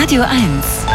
Radio 1.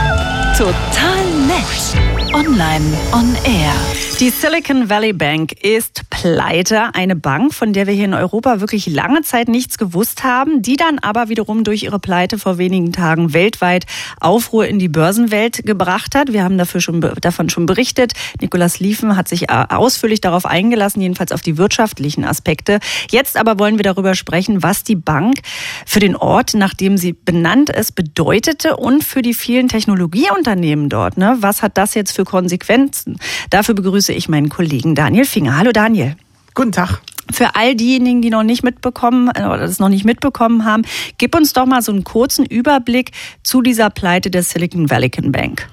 Total nett. Online on air. Die Silicon Valley Bank ist pleite. Eine Bank, von der wir hier in Europa wirklich lange Zeit nichts gewusst haben, die dann aber wiederum durch ihre Pleite vor wenigen Tagen weltweit Aufruhr in die Börsenwelt gebracht hat. Wir haben dafür schon, davon schon berichtet. Nikolas Liefen hat sich äh, ausführlich darauf eingelassen, jedenfalls auf die wirtschaftlichen Aspekte. Jetzt aber wollen wir darüber sprechen, was die Bank für den Ort, nachdem sie benannt ist, bedeutete und für die vielen Technologieunternehmen dort. Ne? Was hat das jetzt für Konsequenzen? Dafür begrüße begrüße ich meinen Kollegen Daniel Finger. Hallo Daniel. Guten Tag. Für all diejenigen, die noch nicht mitbekommen äh, oder das noch nicht mitbekommen haben, gib uns doch mal so einen kurzen Überblick zu dieser Pleite der Silicon Valley Bank.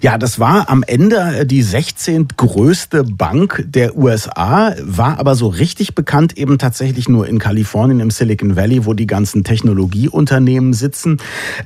Ja, das war am Ende äh, die 16. größte Bank der USA, war aber so richtig bekannt eben tatsächlich nur in Kalifornien im Silicon Valley, wo die ganzen Technologieunternehmen sitzen.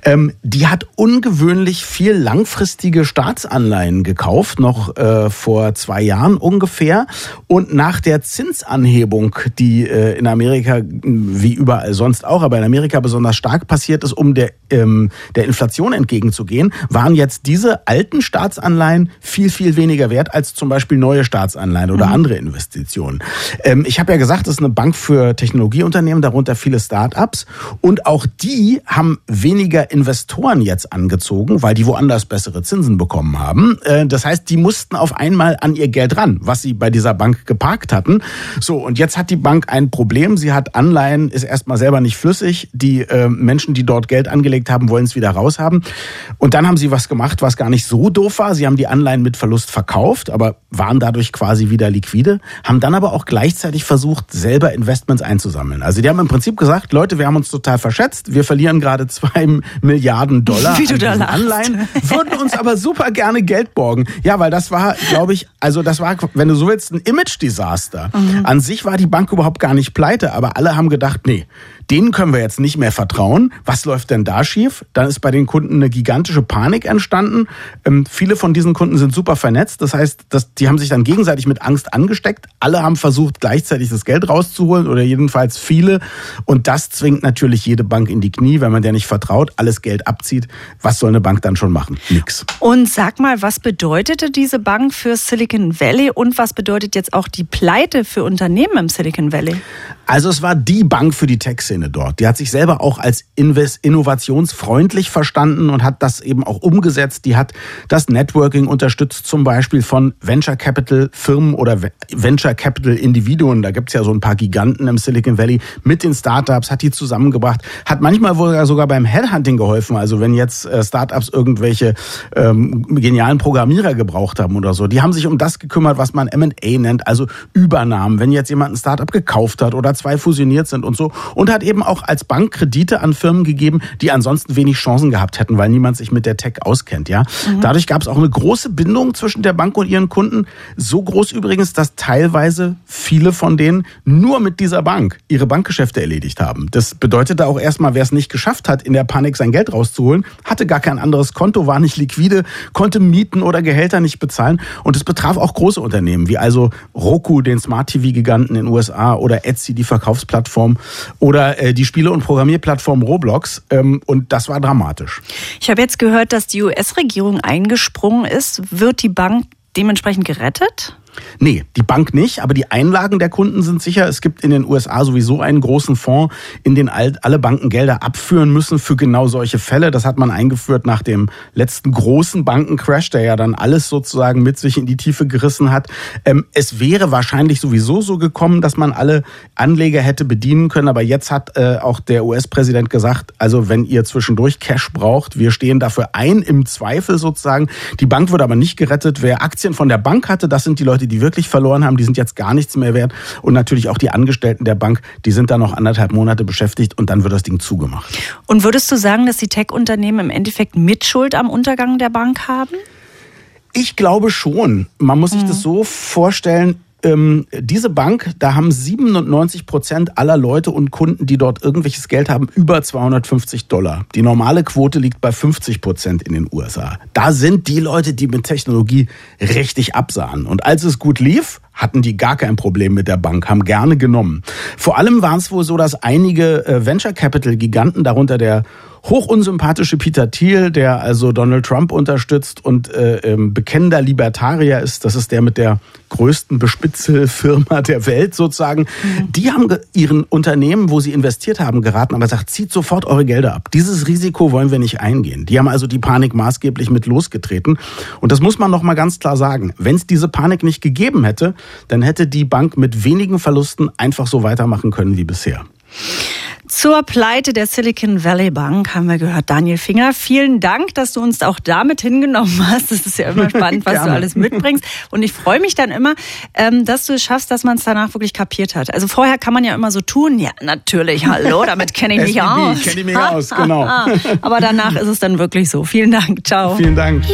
Ähm, die hat ungewöhnlich viel langfristige Staatsanleihen gekauft, noch äh, vor zwei Jahren ungefähr. Und nach der Zinsanhebung, die äh, in Amerika wie überall sonst auch, aber in Amerika besonders stark passiert ist, um der, ähm, der Inflation entgegenzugehen, waren jetzt diese alten alten Staatsanleihen viel, viel weniger wert als zum Beispiel neue Staatsanleihen oder mhm. andere Investitionen. Ähm, ich habe ja gesagt, es ist eine Bank für Technologieunternehmen, darunter viele Start-ups. Und auch die haben weniger Investoren jetzt angezogen, weil die woanders bessere Zinsen bekommen haben. Äh, das heißt, die mussten auf einmal an ihr Geld ran, was sie bei dieser Bank geparkt hatten. So, und jetzt hat die Bank ein Problem. Sie hat Anleihen, ist erstmal selber nicht flüssig. Die äh, Menschen, die dort Geld angelegt haben, wollen es wieder raushaben. Und dann haben sie was gemacht, was gar nicht so so doof war. Sie haben die Anleihen mit Verlust verkauft, aber waren dadurch quasi wieder liquide, haben dann aber auch gleichzeitig versucht, selber Investments einzusammeln. Also die haben im Prinzip gesagt, Leute, wir haben uns total verschätzt, wir verlieren gerade zwei Milliarden Dollar Wie du da Anleihen, würden uns aber super gerne Geld borgen. Ja, weil das war, glaube ich, also das war, wenn du so willst, ein Image-Desaster. Mhm. An sich war die Bank überhaupt gar nicht pleite, aber alle haben gedacht, nee, denen können wir jetzt nicht mehr vertrauen. Was läuft denn da schief? Dann ist bei den Kunden eine gigantische Panik entstanden. Ähm, viele von diesen Kunden sind super vernetzt. Das heißt, dass, die haben sich dann gegenseitig mit Angst angesteckt. Alle haben versucht, gleichzeitig das Geld rauszuholen oder jedenfalls viele. Und das zwingt natürlich jede Bank in die Knie, wenn man der nicht vertraut, alles Geld abzieht. Was soll eine Bank dann schon machen? Nix. Und sag mal, was bedeutete diese Bank für Silicon Valley und was bedeutet jetzt auch die Pleite für Unternehmen im Silicon Valley? Also es war die Bank für die Tech-Szene dort. Die hat sich selber auch als innovationsfreundlich verstanden und hat das eben auch umgesetzt. Die hat das Networking unterstützt, zum Beispiel von Venture Capital Firmen oder Venture Capital Individuen. Da gibt's ja so ein paar Giganten im Silicon Valley mit den Startups, hat die zusammengebracht, hat manchmal wohl sogar beim Headhunting geholfen. Also wenn jetzt äh, Startups irgendwelche ähm, genialen Programmierer gebraucht haben oder so. Die haben sich um das gekümmert, was man M&A nennt, also Übernahmen. Wenn jetzt jemand ein Startup gekauft hat oder zwei fusioniert sind und so. Und hat eben auch als Bank Kredite an Firmen gegeben, die ansonsten wenig Chancen gehabt hätten, weil niemand sich mit der Tech auskennt. Ja, mhm. Dadurch gab es auch eine große Bindung zwischen der Bank und ihren Kunden. So groß übrigens, dass teilweise viele von denen nur mit dieser Bank ihre Bankgeschäfte erledigt haben. Das bedeutete auch erstmal, wer es nicht geschafft hat, in der Panik sein Geld rauszuholen, hatte gar kein anderes Konto, war nicht liquide, konnte Mieten oder Gehälter nicht bezahlen. Und es betraf auch große Unternehmen, wie also Roku, den Smart TV-Giganten in den USA oder Etsy, die Verkaufsplattform oder äh, die Spiele- und Programmierplattform Roblox. Ähm, und das war dramatisch. Ich habe jetzt gehört, dass die US-Regierung eingesprungen ist. Wird die Bank dementsprechend gerettet? Nee, die Bank nicht, aber die Einlagen der Kunden sind sicher. Es gibt in den USA sowieso einen großen Fonds, in den alle Banken Gelder abführen müssen für genau solche Fälle. Das hat man eingeführt nach dem letzten großen Bankencrash, der ja dann alles sozusagen mit sich in die Tiefe gerissen hat. Ähm, es wäre wahrscheinlich sowieso so gekommen, dass man alle Anleger hätte bedienen können, aber jetzt hat äh, auch der US-Präsident gesagt, also wenn ihr zwischendurch Cash braucht, wir stehen dafür ein, im Zweifel sozusagen. Die Bank wird aber nicht gerettet. Wer Aktien von der Bank hatte, das sind die Leute, die wirklich verloren haben, die sind jetzt gar nichts mehr wert. Und natürlich auch die Angestellten der Bank, die sind da noch anderthalb Monate beschäftigt und dann wird das Ding zugemacht. Und würdest du sagen, dass die Tech-Unternehmen im Endeffekt Mitschuld am Untergang der Bank haben? Ich glaube schon. Man muss sich mhm. das so vorstellen, ähm, diese Bank, da haben 97 Prozent aller Leute und Kunden, die dort irgendwelches Geld haben, über 250 Dollar. Die normale Quote liegt bei 50 Prozent in den USA. Da sind die Leute, die mit Technologie richtig absahen. Und als es gut lief, hatten die gar kein Problem mit der Bank, haben gerne genommen. Vor allem war es wohl so, dass einige äh, Venture Capital Giganten, darunter der hochunsympathische Peter Thiel, der also Donald Trump unterstützt und äh, ähm, bekennender Libertarier ist, das ist der mit der größten Bespitzelfirma der Welt sozusagen, mhm. die haben ihren Unternehmen, wo sie investiert haben, geraten, aber sagt, zieht sofort eure Gelder ab. Dieses Risiko wollen wir nicht eingehen. Die haben also die Panik maßgeblich mit losgetreten. Und das muss man noch mal ganz klar sagen. Wenn es diese Panik nicht gegeben hätte, dann hätte die Bank mit wenigen Verlusten einfach so weitermachen können wie bisher. Zur Pleite der Silicon Valley Bank haben wir gehört. Daniel Finger, vielen Dank, dass du uns auch damit hingenommen hast. Das ist ja immer spannend, was du alles mitbringst. Und ich freue mich dann immer, ähm, dass du es schaffst, dass man es danach wirklich kapiert hat. Also vorher kann man ja immer so tun, ja, natürlich, hallo, damit kenne ich mich aus. kenne ich mich aus, genau. Aber danach ist es dann wirklich so. Vielen Dank, ciao. Vielen Dank.